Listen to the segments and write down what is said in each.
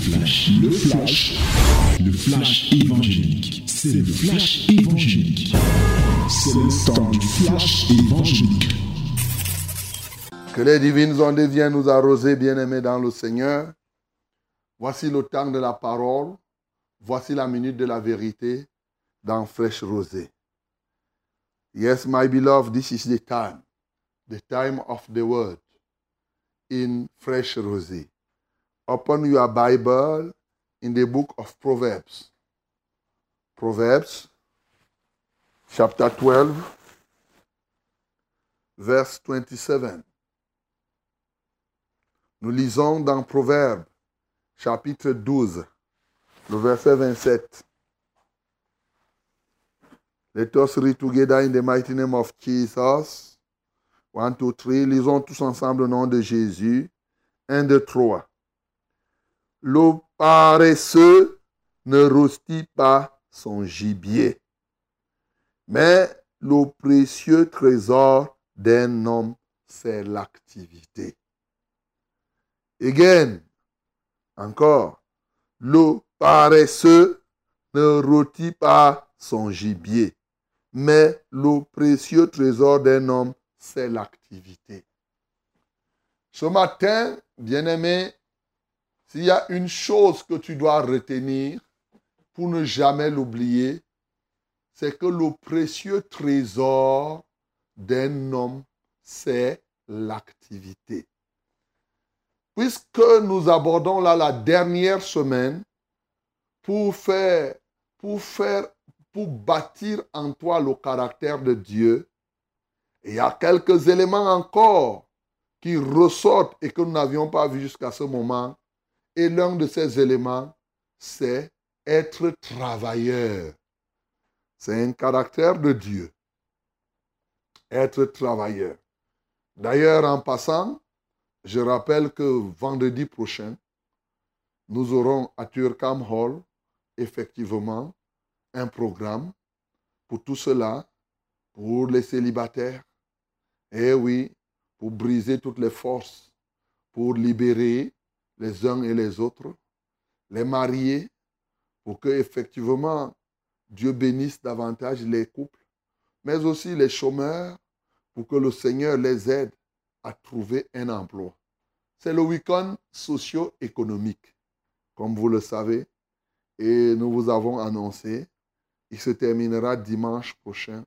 flash, le flash, le flash évangélique. C'est le flash évangélique. C'est le temps du flash évangélique. Que les divines ondes viennent nous arroser, bien-aimés dans le Seigneur. Voici le temps de la parole. Voici la minute de la vérité dans Fraîche Rosée. Yes, my beloved, this is the time, the time of the word in Fresh Rosée. Open your Bible in the book of Proverbs. Proverbs, chapter 12, verse 27. Nous lisons dans Proverbes, chapitre 12, le verset 27. Let us read together in the mighty name of Jesus. One, two, three. Lisons tous ensemble au nom de Jésus. Un, deux, trois. Le paresseux ne rostit pas son gibier, mais le précieux trésor d'un homme, c'est l'activité. Again, encore, le paresseux ne rôtit pas son gibier, mais le précieux trésor d'un homme, c'est l'activité. Ce matin, bien-aimé, s'il y a une chose que tu dois retenir pour ne jamais l'oublier, c'est que le précieux trésor d'un homme, c'est l'activité. Puisque nous abordons là la dernière semaine pour faire, faire, pour bâtir en toi le caractère de Dieu, il y a quelques éléments encore qui ressortent et que nous n'avions pas vu jusqu'à ce moment. Et l'un de ces éléments, c'est être travailleur. C'est un caractère de Dieu. Être travailleur. D'ailleurs, en passant, je rappelle que vendredi prochain, nous aurons à Turkham Hall, effectivement, un programme pour tout cela, pour les célibataires. Eh oui, pour briser toutes les forces, pour libérer les uns et les autres, les mariés, pour que effectivement Dieu bénisse davantage les couples, mais aussi les chômeurs, pour que le Seigneur les aide à trouver un emploi. C'est le week-end socio-économique, comme vous le savez, et nous vous avons annoncé, il se terminera dimanche prochain,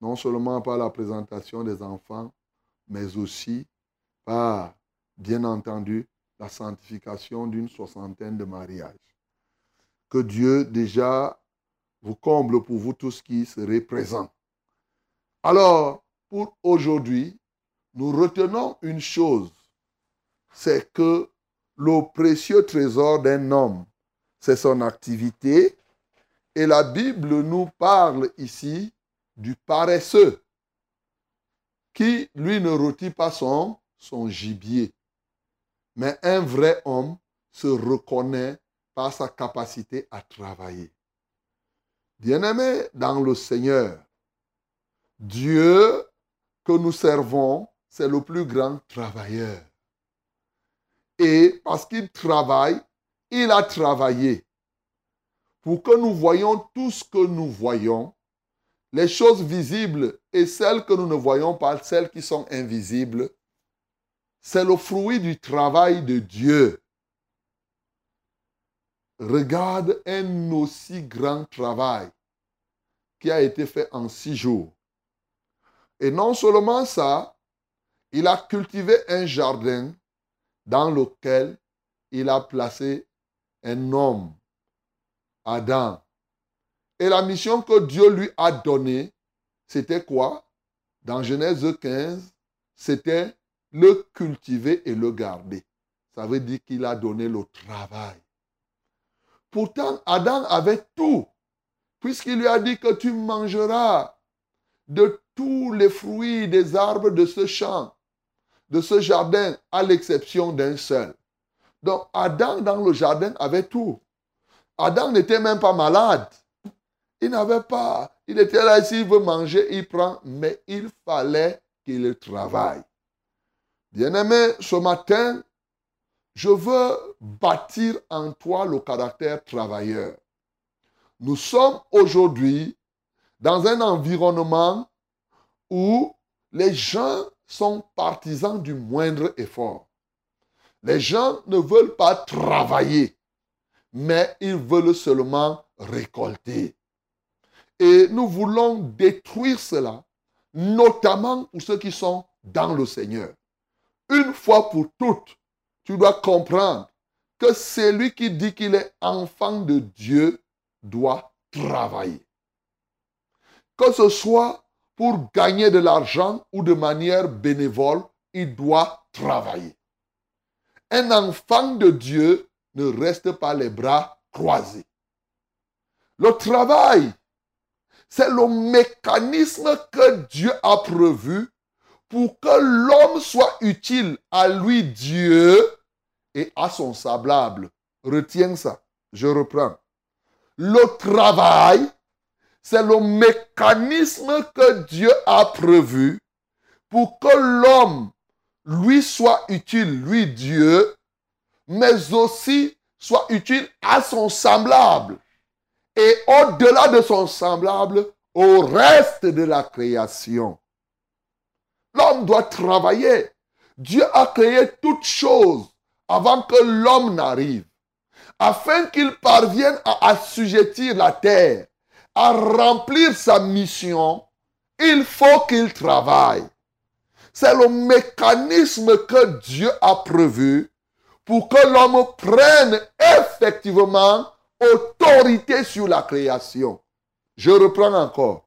non seulement par la présentation des enfants, mais aussi par, bien entendu, la sanctification d'une soixantaine de mariages. Que Dieu déjà vous comble pour vous tous qui serez présents. Alors, pour aujourd'hui, nous retenons une chose, c'est que le précieux trésor d'un homme, c'est son activité, et la Bible nous parle ici du paresseux qui, lui, ne rôtit pas son gibier. Mais un vrai homme se reconnaît par sa capacité à travailler. Bien-aimé dans le Seigneur, Dieu que nous servons, c'est le plus grand travailleur. Et parce qu'il travaille, il a travaillé pour que nous voyions tout ce que nous voyons les choses visibles et celles que nous ne voyons pas, celles qui sont invisibles, c'est le fruit du travail de Dieu. Regarde un aussi grand travail qui a été fait en six jours. Et non seulement ça, il a cultivé un jardin dans lequel il a placé un homme, Adam. Et la mission que Dieu lui a donnée, c'était quoi? Dans Genèse 15, c'était le cultiver et le garder. Ça veut dire qu'il a donné le travail. Pourtant, Adam avait tout, puisqu'il lui a dit que tu mangeras de tous les fruits des arbres de ce champ, de ce jardin, à l'exception d'un seul. Donc, Adam dans le jardin avait tout. Adam n'était même pas malade. Il n'avait pas. Il était là, s'il veut manger, il prend, mais il fallait qu'il travaille. Bien-aimé, ce matin, je veux bâtir en toi le caractère travailleur. Nous sommes aujourd'hui dans un environnement où les gens sont partisans du moindre effort. Les gens ne veulent pas travailler, mais ils veulent seulement récolter. Et nous voulons détruire cela, notamment pour ceux qui sont dans le Seigneur. Une fois pour toutes, tu dois comprendre que celui qui dit qu'il est enfant de Dieu doit travailler. Que ce soit pour gagner de l'argent ou de manière bénévole, il doit travailler. Un enfant de Dieu ne reste pas les bras croisés. Le travail, c'est le mécanisme que Dieu a prévu pour que l'homme soit utile à lui Dieu et à son semblable. Retiens ça. Je reprends. Le travail, c'est le mécanisme que Dieu a prévu pour que l'homme lui soit utile, lui Dieu, mais aussi soit utile à son semblable. Et au-delà de son semblable, au reste de la création. L'homme doit travailler. Dieu a créé toutes choses avant que l'homme n'arrive, afin qu'il parvienne à assujettir la terre, à remplir sa mission, il faut qu'il travaille. C'est le mécanisme que Dieu a prévu pour que l'homme prenne effectivement autorité sur la création. Je reprends encore.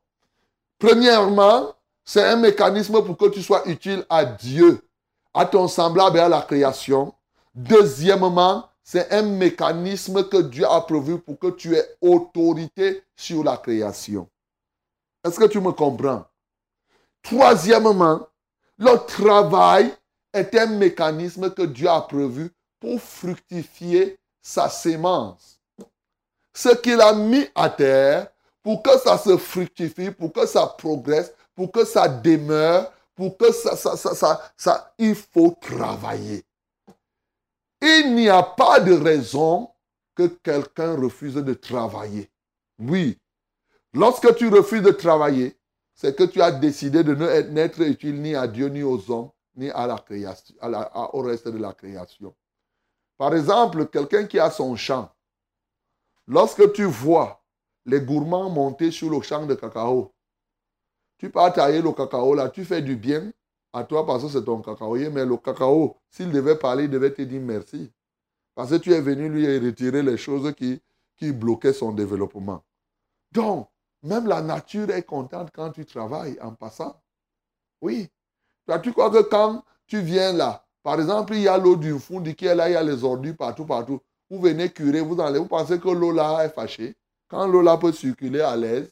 Premièrement, c'est un mécanisme pour que tu sois utile à Dieu, à ton semblable et à la création. Deuxièmement, c'est un mécanisme que Dieu a prévu pour que tu aies autorité sur la création. Est-ce que tu me comprends? Troisièmement, le travail est un mécanisme que Dieu a prévu pour fructifier sa sémence. Ce qu'il a mis à terre pour que ça se fructifie, pour que ça progresse, pour que ça demeure, pour que ça, ça, ça, ça, ça il faut travailler. Il n'y a pas de raison que quelqu'un refuse de travailler. Oui, lorsque tu refuses de travailler, c'est que tu as décidé de ne n'être utile ni à Dieu, ni aux hommes, ni à au reste de la création. Par exemple, quelqu'un qui a son champ, lorsque tu vois les gourmands monter sur le champ de cacao, tu pars tailler le cacao là, tu fais du bien à toi parce que c'est ton cacaoyer, mais le cacao, s'il devait parler, il devait te dire merci. Parce que tu es venu lui retirer les choses qui, bloquaient son développement. Donc, même la nature est contente quand tu travailles en passant. Oui. Toi, tu crois que quand tu viens là, par exemple, il y a l'eau du fond qui là, il y a les ordures partout, partout. Vous venez curer, vous allez, vous pensez que l'eau là est fâchée. Quand l'eau là peut circuler à l'aise,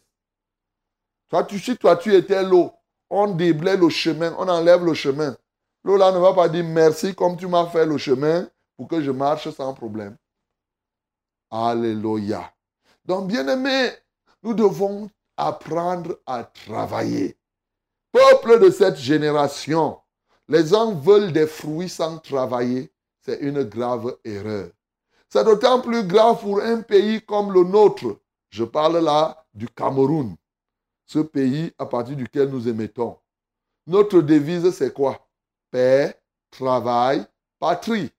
toi, tu, si toi, tu étais l'eau, on déblaye le chemin, on enlève le chemin. L'eau là ne va pas dire merci comme tu m'as fait le chemin pour que je marche sans problème. Alléluia. Donc, bien aimé, nous devons apprendre à travailler. Peuple de cette génération, les gens veulent des fruits sans travailler. C'est une grave erreur. C'est d'autant plus grave pour un pays comme le nôtre. Je parle là du Cameroun ce pays à partir duquel nous émettons. Notre devise, c'est quoi? Paix, travail, patrie.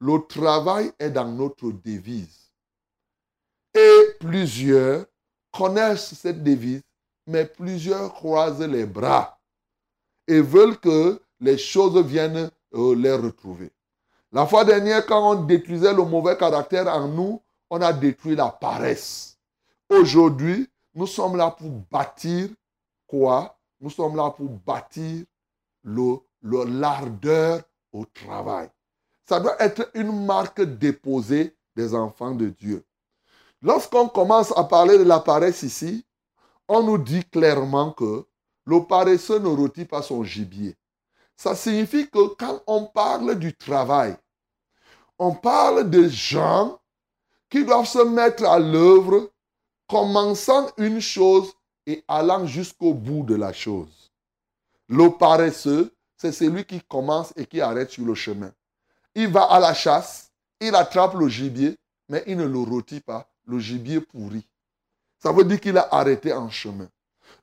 Le travail est dans notre devise. Et plusieurs connaissent cette devise, mais plusieurs croisent les bras et veulent que les choses viennent euh, les retrouver. La fois dernière, quand on détruisait le mauvais caractère en nous, on a détruit la paresse. Aujourd'hui, nous sommes là pour bâtir quoi? Nous sommes là pour bâtir le, l'ardeur au travail. Ça doit être une marque déposée des enfants de Dieu. Lorsqu'on commence à parler de la paresse ici, on nous dit clairement que le paresseux ne rôtit pas son gibier. Ça signifie que quand on parle du travail, on parle de gens qui doivent se mettre à l'œuvre commençant une chose et allant jusqu'au bout de la chose. Le paresseux, c'est celui qui commence et qui arrête sur le chemin. il va à la chasse, il attrape le gibier, mais il ne le rôtit pas. Le gibier pourrit. Ça veut dire qu'il a arrêté en chemin.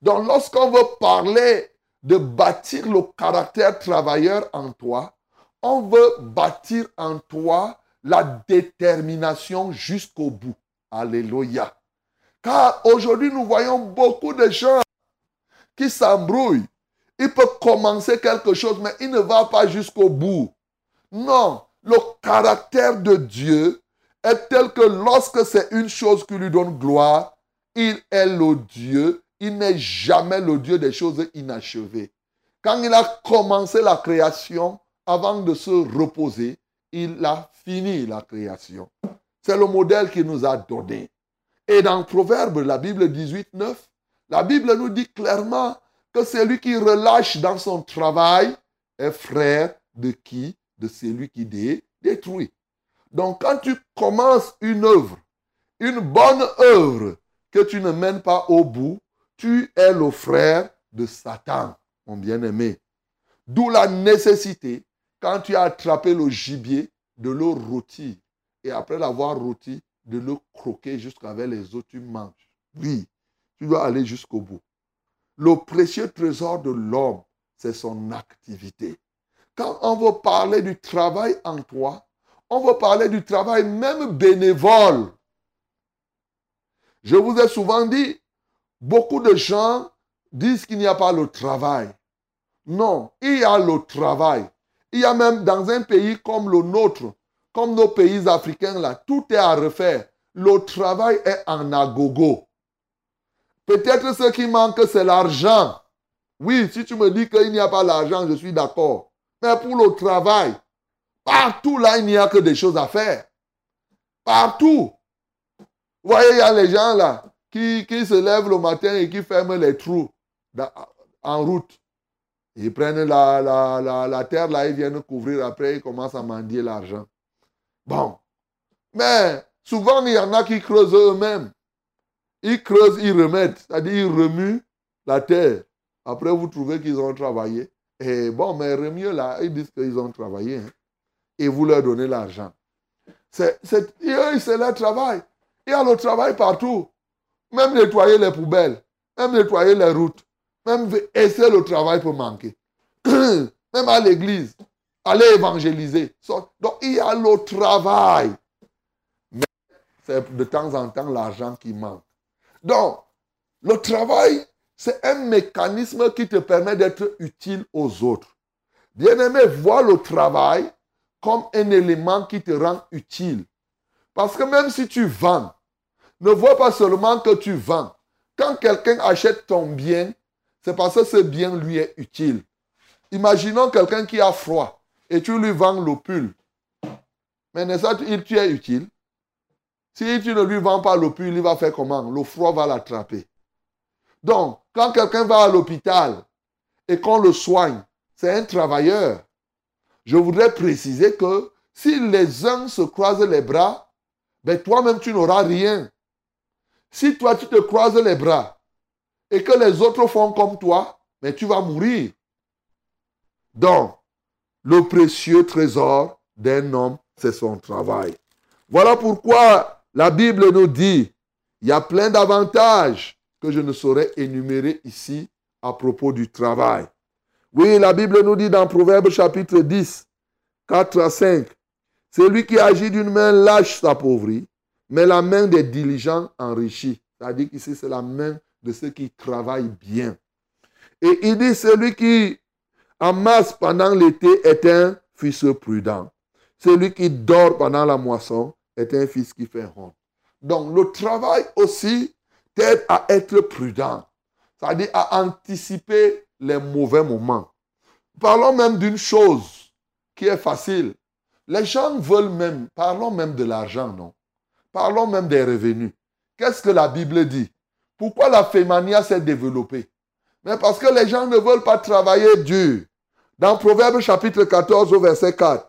Donc lorsqu'on veut parler de bâtir le caractère travailleur en toi, on veut bâtir en toi la détermination jusqu'au bout. Alléluia. Car aujourd'hui, nous voyons beaucoup de gens qui s'embrouillent. Il peut commencer quelque chose, mais il ne va pas jusqu'au bout. Non, le caractère de Dieu est tel que lorsque c'est une chose qui lui donne gloire, il est le Dieu, il n'est jamais le Dieu des choses inachevées. Quand il a commencé la création, avant de se reposer, il a fini la création. C'est le modèle qu'il nous a donné. Et dans Proverbe, la Bible 18, 9, la Bible nous dit clairement que celui qui relâche dans son travail est frère de qui? De celui qui détruit. Donc quand tu commences une œuvre, une bonne œuvre que tu ne mènes pas au bout, tu es le frère de Satan, mon bien-aimé. D'où la nécessité, quand tu as attrapé le gibier, de le rôtir. Et après l'avoir rôti, de le croquer jusqu'avec les os, tu manges. Oui, tu dois aller jusqu'au bout. Le précieux trésor de l'homme, c'est son activité. Quand on veut parler du travail en toi, on veut parler du travail même bénévole. Je vous ai souvent dit, beaucoup de gens disent qu'il n'y a pas le travail. Non, il y a le travail. Il y a même dans un pays comme le nôtre, comme nos pays africains, tout est à refaire. Le travail est en agogo. Peut-être ce qui manque, c'est l'argent. Oui, si tu me dis qu'il n'y a pas l'argent, je suis d'accord. Mais pour le travail, partout là, il n'y a que des choses à faire. Partout. Vous voyez, il y a les gens là qui, se lèvent le matin et qui ferment les trous en route. Ils prennent la, la, la, terre là, ils viennent couvrir. Après, ils commencent à mendier l'argent. Bon. Mais souvent, il y en a qui creusent eux-mêmes. Ils creusent, ils remettent. C'est-à-dire, ils remuent la terre. Après, vous trouvez qu'ils ont travaillé. Et bon, mais mieux là, ils disent qu'ils ont travaillé. Hein. Et vous leur donnez l'argent. C'est, leur travail. Il y a le travail partout. Même nettoyer les poubelles. Même nettoyer les routes. Même essayer le travail pour manquer. Même à l'église. Aller évangéliser. Donc, il y a le travail. Mais c'est de temps en temps l'argent qui manque. Donc, le travail, c'est un mécanisme qui te permet d'être utile aux autres. Bien-aimé, vois le travail comme un élément qui te rend utile. Parce que même si tu vends, ne vois pas seulement que tu vends. Quand quelqu'un achète ton bien, c'est parce que ce bien lui est utile. Imaginons quelqu'un qui a froid et tu lui vends le pull. Mais n'est-ce pas, il tu es utile. Si tu ne lui vends pas le pull, il va faire comment? Le froid va l'attraper. Donc, quand quelqu'un va à l'hôpital et qu'on le soigne, c'est un travailleur. Je voudrais préciser que si les uns se croisent les bras, ben toi-même tu n'auras rien. Si toi tu te croises les bras et que les autres font comme toi, mais ben, tu vas mourir. Donc, le précieux trésor d'un homme, c'est son travail. Voilà pourquoi la Bible nous dit, il y a plein d'avantages que je ne saurais énumérer ici à propos du travail. Oui, la Bible nous dit dans Proverbe chapitre 10, 4 à 5, celui qui agit d'une main lâche s'appauvrit, mais la main des diligents enrichit. C'est-à-dire qu'ici, c'est la main de ceux qui travaillent bien. Et il dit, celui qui amasse pendant l'été est un fils prudent. Celui qui dort pendant la moisson est un fils qui fait honte. Donc le travail aussi t'aide à être prudent, c'est-à-dire à anticiper les mauvais moments. Parlons même d'une chose qui est facile. Les gens veulent même, parlons même de l'argent, non? Parlons même des revenus. Qu'est-ce que la Bible dit? Pourquoi la fémania s'est développée? Mais parce que les gens ne veulent pas travailler dur. Dans Proverbe chapitre 14 au verset 4,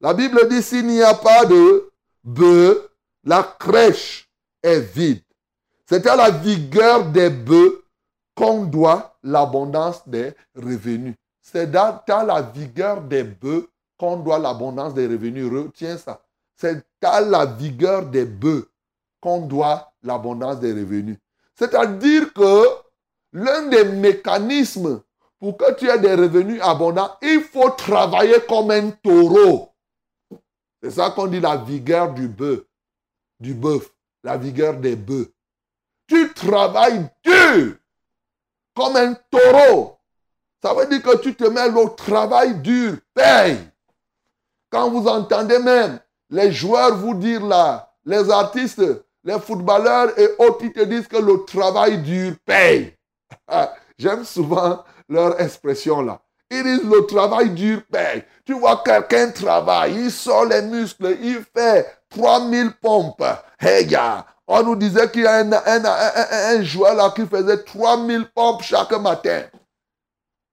la Bible dit s'il n'y a pas de bœufs, la crèche est vide. C'est à la vigueur des bœufs qu'on doit l'abondance des revenus. C'est dans, la vigueur des bœufs qu'on doit l'abondance des revenus. Retiens ça. C'est à la vigueur des bœufs qu'on doit l'abondance des revenus. C'est-à-dire que l'un des mécanismes pour que tu aies des revenus abondants, il faut travailler comme un taureau. C'est ça qu'on dit la vigueur du bœuf, du bœuf, la vigueur des bœufs. Tu travailles dur comme un taureau. Ça veut dire que tu te mets au travail dur, paye. Quand vous entendez même les joueurs vous dire là, les artistes, les footballeurs et autres qui te disent que le travail dur paye. J'aime souvent leur expression là. Ils disent le travail dur paye. Tu vois quelqu'un travaille, il sort les muscles, il fait 3000 pompes. Hey gars, on nous disait qu'il y a un, un, joueur là qui faisait 3000 pompes chaque matin.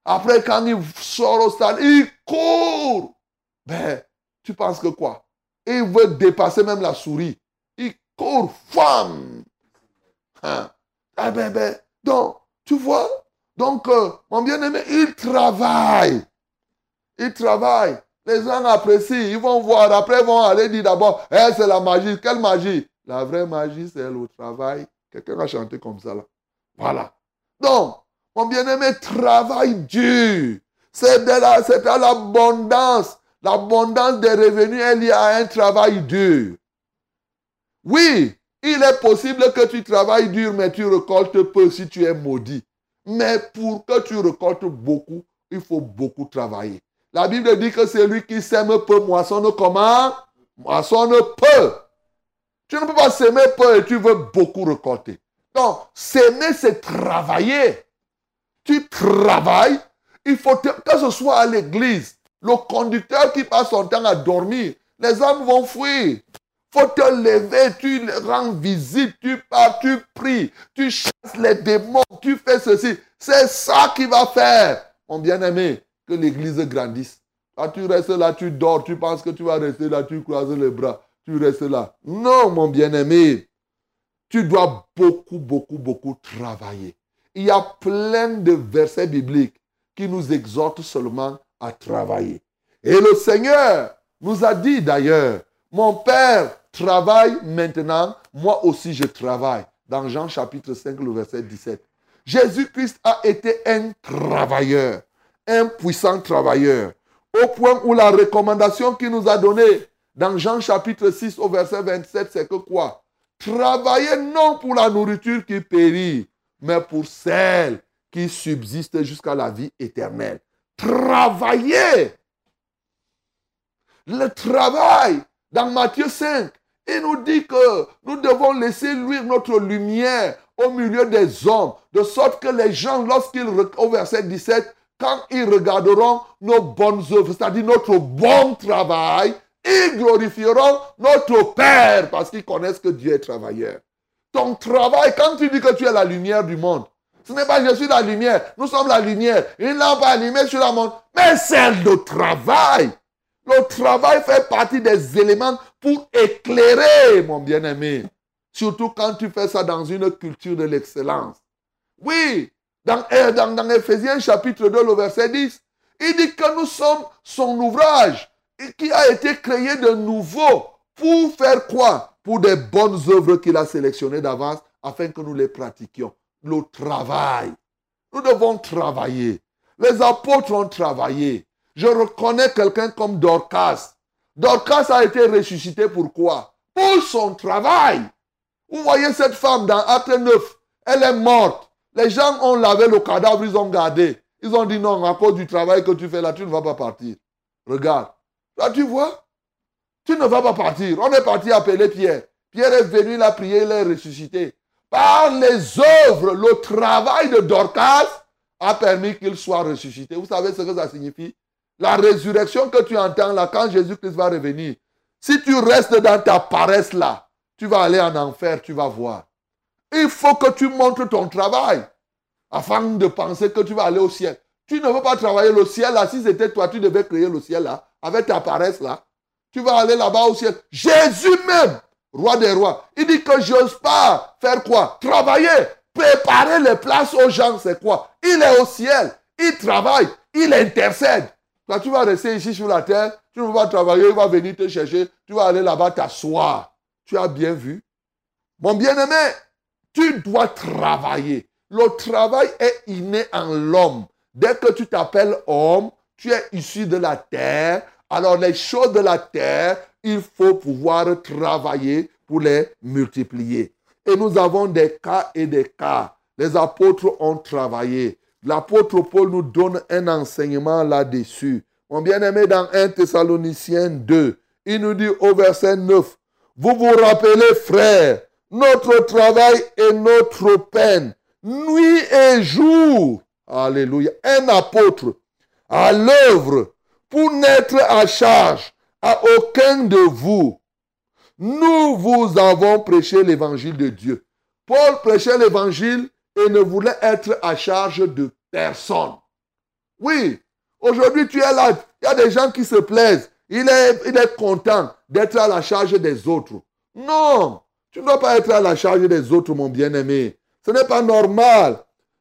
Après, quand il sort au stade, il court. Ben, tu penses que quoi? Il veut dépasser même la souris. Il court, femme. Hein? Ah ben, ben, donc, tu vois, donc, euh, mon bien-aimé, il travaille. Il travaille. Les gens apprécient, ils vont voir. Après, ils vont aller dire d'abord, eh, c'est la magie. Quelle magie? La vraie magie, c'est le travail. Quelqu'un a chanté comme ça là. Voilà. Donc, mon bien-aimé, travaille dur. C'est à l'abondance. L'abondance des revenus est liée à un travail dur. Oui, il est possible que tu travailles dur, mais tu récoltes peu si tu es maudit. Mais pour que tu récoltes beaucoup, il faut beaucoup travailler. La Bible dit que celui qui sème peu moissonne comment? Moissonne peu. Tu ne peux pas s'aimer peu et tu veux beaucoup récolter. Donc, s'aimer, c'est travailler. Tu travailles. Il faut que ce soit à l'église. Le conducteur qui passe son temps à dormir, les hommes vont fuir faut te lever, tu rends visite, tu pars, tu pries, tu chasses les démons, tu fais ceci. C'est ça qui va faire, mon bien-aimé, que l'église grandisse. Quand tu restes là, tu dors, tu penses que tu vas rester là, tu croises les bras, tu restes là. Non, mon bien-aimé, tu dois beaucoup, beaucoup, beaucoup travailler. Il y a plein de versets bibliques qui nous exhortent seulement à travailler. Et le Seigneur nous a dit d'ailleurs, mon Père travaille maintenant, moi aussi je travaille. Dans Jean chapitre 5, le verset 17. Jésus-Christ a été un travailleur, un puissant travailleur, au point où la recommandation qu'il nous a donnée dans Jean chapitre 6 au verset 27, c'est que quoi? Travaillez non pour la nourriture qui périt, mais pour celle qui subsiste jusqu'à la vie éternelle. Travaillez. Le travail, dans Matthieu 5, il nous dit que nous devons laisser luire notre lumière au milieu des hommes, de sorte que les gens, lorsqu'ils, au verset 17, quand ils regarderont nos bonnes œuvres, c'est-à-dire notre bon travail, ils glorifieront notre Père parce qu'ils connaissent que Dieu est travailleur. Ton travail, quand tu dis que tu es la lumière du monde, ce n'est pas je suis la lumière, nous sommes la lumière. Il n'a pas allumé sur la monde, mais c'est le travail. Le travail fait partie des éléments pour éclairer, mon bien-aimé. Surtout quand tu fais ça dans une culture de l'excellence. Oui, dans, euh, Ephésiens chapitre 2, le verset 10, il dit que nous sommes son ouvrage qui a été créé de nouveau pour faire quoi? Pour des bonnes œuvres qu'il a sélectionnées d'avance afin que nous les pratiquions. Le travail. Nous devons travailler. Les apôtres ont travaillé. Je reconnais quelqu'un comme Dorcas. Dorcas a été ressuscité pourquoi Pour son travail. Vous voyez cette femme dans Acte 9, elle est morte. Les gens ont lavé le cadavre, ils ont gardé. Ils ont dit non, à cause du travail que tu fais là, tu ne vas pas partir. Regarde. Là, tu vois? Tu ne vas pas partir. On est parti appeler Pierre. Pierre est venu la prier, il est ressuscité. Par les œuvres, le travail de Dorcas a permis qu'il soit ressuscité. Vous savez ce que ça signifie? La résurrection que tu entends là, quand Jésus-Christ va revenir, si tu restes dans ta paresse là, tu vas aller en enfer, tu vas voir. Il faut que tu montres ton travail afin de penser que tu vas aller au ciel. Tu ne veux pas travailler le ciel là. Si c'était toi, tu devais créer le ciel là, avec ta paresse là. Tu vas aller là-bas au ciel. Jésus même, roi des rois, il dit que j'ose pas faire quoi? Travailler, préparer les places aux gens, c'est quoi? Il est au ciel, il travaille, il intercède. Quand tu vas rester ici sur la terre, Tu ne veux pas travailler, il va venir te chercher. Tu vas aller là-bas t'asseoir. Tu as bien vu. Mon bien-aimé, tu dois travailler. Le travail est inné en l'homme. Dès que tu t'appelles homme, tu es issu de la terre. Alors les choses de la terre, il faut pouvoir travailler pour les multiplier. Et nous avons des cas et des cas. Les apôtres ont travaillé. L'apôtre Paul nous donne un enseignement là-dessus. Mon bien-aimé, dans 1 Thessaloniciens 2, il nous dit au verset 9, vous vous rappelez, frères, notre travail et notre peine, nuit et jour. Alléluia. Un apôtre à l'œuvre pour n'être à charge à aucun de vous. Nous vous avons prêché l'évangile de Dieu. Paul prêchait l'évangile et ne voulait être à charge de personne. Oui, aujourd'hui tu es là, il y a des gens qui se plaisent. Il est, il est content d'être à la charge des autres. Non, tu ne dois pas être à la charge des autres, mon bien-aimé. Ce n'est pas normal.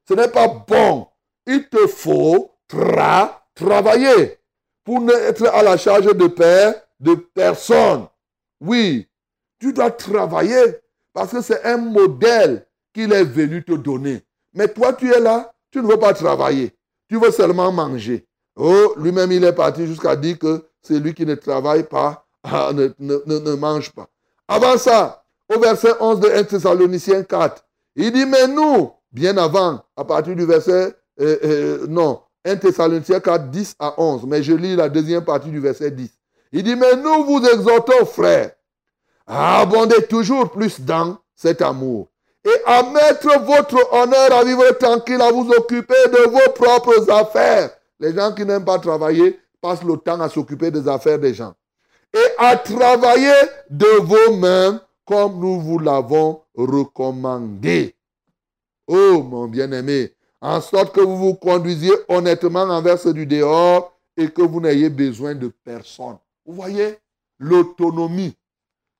Ce n'est pas bon. Il te faut travailler pour n'être à la charge de personne. Oui, tu dois travailler parce que c'est un modèle qu'il est venu te donner. Mais toi, tu es là, tu ne veux pas travailler. Tu veux seulement manger. Oh, lui-même, il est parti jusqu'à dire que c'est lui qui ne travaille pas, ah, ne, ne, mange pas. Avant ça, au verset 11 de 1 Thessaloniciens 4, il dit, mais nous, bien avant, à partir du verset, euh, euh, non, 1 Thessaloniciens 4, 10 à 11, mais je lis la deuxième partie du verset 10. Il dit, mais nous vous exhortons, frères, à abonder toujours plus dans cet amour et à mettre votre honneur à vivre tranquille, à vous occuper de vos propres affaires. Les gens qui n'aiment pas travailler passent le temps à s'occuper des affaires des gens. Et à travailler de vos mains comme nous vous l'avons recommandé. Oh mon bien-aimé, en sorte que vous vous conduisiez honnêtement envers ceux du dehors et que vous n'ayez besoin de personne. Vous voyez l'autonomie.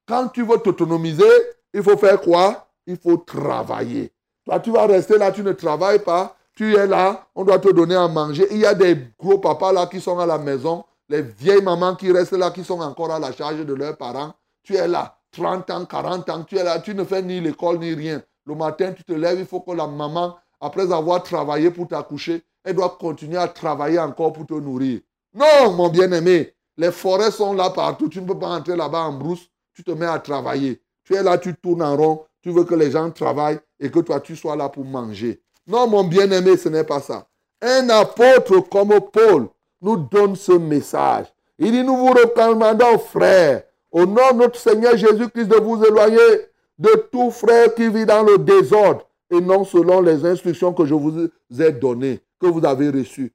Quand tu veux t'autonomiser, il faut faire quoi? Il faut travailler. Toi, tu vas rester là, tu ne travailles pas. Tu es là, on doit te donner à manger. Il y a des gros papas là qui sont à la maison, les vieilles mamans qui restent là, qui sont encore à la charge de leurs parents. Tu es là, 30 ans, 40 ans, tu es là, tu ne fais ni l'école ni rien. Le matin, tu te lèves, il faut que la maman, après avoir travaillé pour t'accoucher, elle doit continuer à travailler encore pour te nourrir. Non, mon bien-aimé, les forêts sont là partout. Tu ne peux pas entrer là-bas en brousse. Tu te mets à travailler. Tu es là, tu tournes en rond. Tu veux que les gens travaillent et que toi, tu sois là pour manger. Non, mon bien-aimé, ce n'est pas ça. Un apôtre comme Paul nous donne ce message. Il dit, nous vous recommandons, frères, au nom de notre Seigneur Jésus-Christ, de vous éloigner de tout frère qui vit dans le désordre et non selon les instructions que je vous ai données, que vous avez reçues.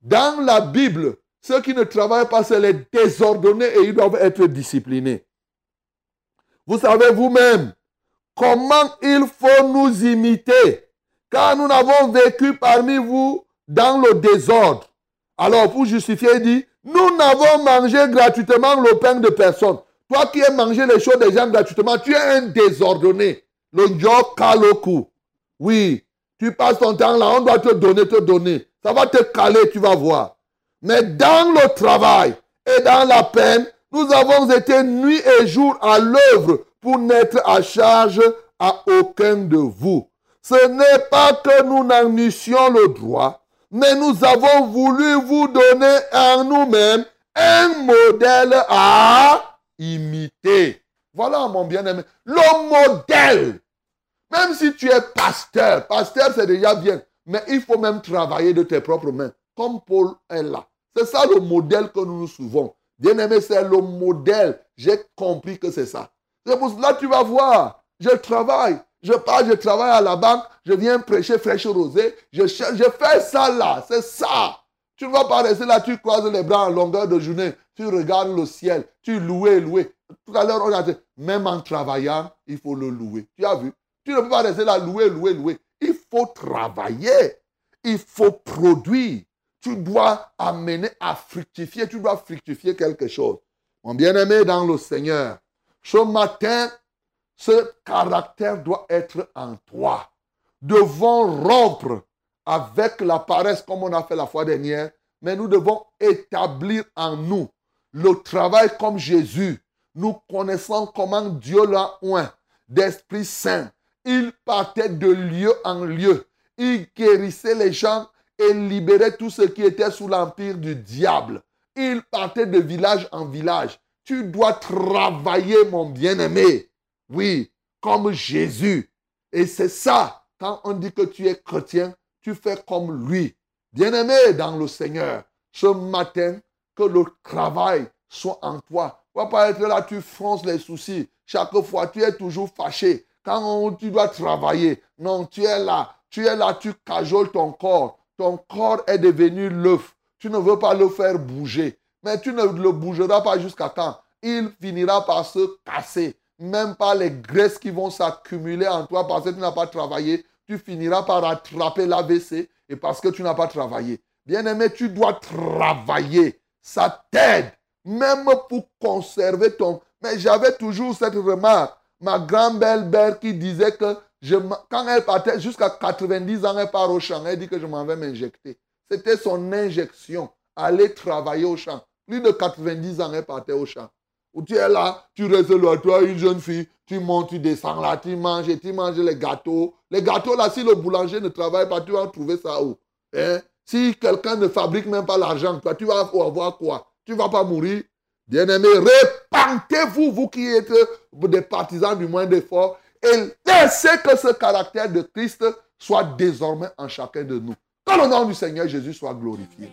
Dans la Bible, ceux qui ne travaillent pas, c'est les désordonnés et ils doivent être disciplinés. Vous savez vous-même comment il faut nous imiter, car nous n'avons vécu parmi vous dans le désordre. Alors, pour justifier, il dit, nous n'avons mangé gratuitement le pain de personne. Toi qui aimes manger les choses des gens gratuitement, tu es un désordonné. Le kaloku. Oui, tu passes ton temps là, on doit te donner, te donner. Ça va te caler, tu vas voir. Mais dans le travail et dans la peine, nous avons été nuit et jour à l'œuvre pour n'être à charge à aucun de vous. Ce n'est pas que nous n'en eussions le droit, mais nous avons voulu vous donner en nous-mêmes un modèle à imiter. Voilà, mon bien-aimé, le modèle. Même si tu es pasteur, pasteur c'est déjà bien, mais il faut même travailler de tes propres mains, comme Paul est là. C'est ça le modèle que nous nous souvons. Bien-aimé, c'est le modèle. J'ai compris que c'est ça. C'est pour cela que tu vas voir. Je travaille. Je pars, je travaille à la banque. Je viens prêcher fraîche rosée. Je, je fais ça là. C'est ça. Tu ne vas pas rester là, tu croises les bras en longueur de journée. Tu regardes le ciel. Tu loues, louer. Tout à l'heure, on a dit, même en travaillant, il faut le louer. Tu as vu? Tu ne peux pas rester là, louer, louer, louer. Il faut travailler. Il faut produire tu dois amener à fructifier, tu dois fructifier quelque chose. Mon bien-aimé dans le Seigneur, ce matin, ce caractère doit être en toi. Devons rompre avec la paresse comme on a fait la fois dernière, mais nous devons établir en nous le travail comme Jésus, nous connaissons comment Dieu l'a oint d'Esprit Saint. Il partait de lieu en lieu. Il guérissait les gens et libérait tous ceux qui étaient sous l'empire du diable. Il partait de village en village. Tu dois travailler, mon bien-aimé. Oui, comme Jésus. Et c'est ça, quand on dit que tu es chrétien, tu fais comme lui. Bien-aimé dans le Seigneur, ce matin, que le travail soit en toi. Tu vas pas être là, tu fronces les soucis. Chaque fois, tu es toujours fâché. Quand tu dois travailler, non, tu es là. Tu es là, tu cajoles ton corps. Ton corps est devenu l'œuf. Tu ne veux pas le faire bouger. Mais tu ne le bougeras pas jusqu'à quand? Il finira par se casser. Même pas les graisses qui vont s'accumuler en toi parce que tu n'as pas travaillé. Tu finiras par attraper l'AVC et parce que tu n'as pas travaillé. Bien-aimé, tu dois travailler. Ça t'aide. Même pour conserver ton... Mais j'avais toujours cette remarque. Ma grand-belle-belle qui disait que quand elle partait jusqu'à 90 ans, elle part au champ. Elle dit que je m'en vais m'injecter. C'était son injection. Aller travailler au champ. Plus de 90 ans, elle partait au champ. Où tu es là, tu restes là, toi, une jeune fille, tu montes, tu descends là, tu manges, et tu manges les gâteaux. Les gâteaux là, si le boulanger ne travaille pas, tu vas trouver ça où? Hein? Si quelqu'un ne fabrique même pas l'argent, toi, tu vas avoir quoi? Tu ne vas pas mourir. Bien-aimés, répentez-vous, vous qui êtes des partisans du moins d'effort, et laissez que ce caractère de Christ soit désormais en chacun de nous. Que le nom du Seigneur Jésus soit glorifié.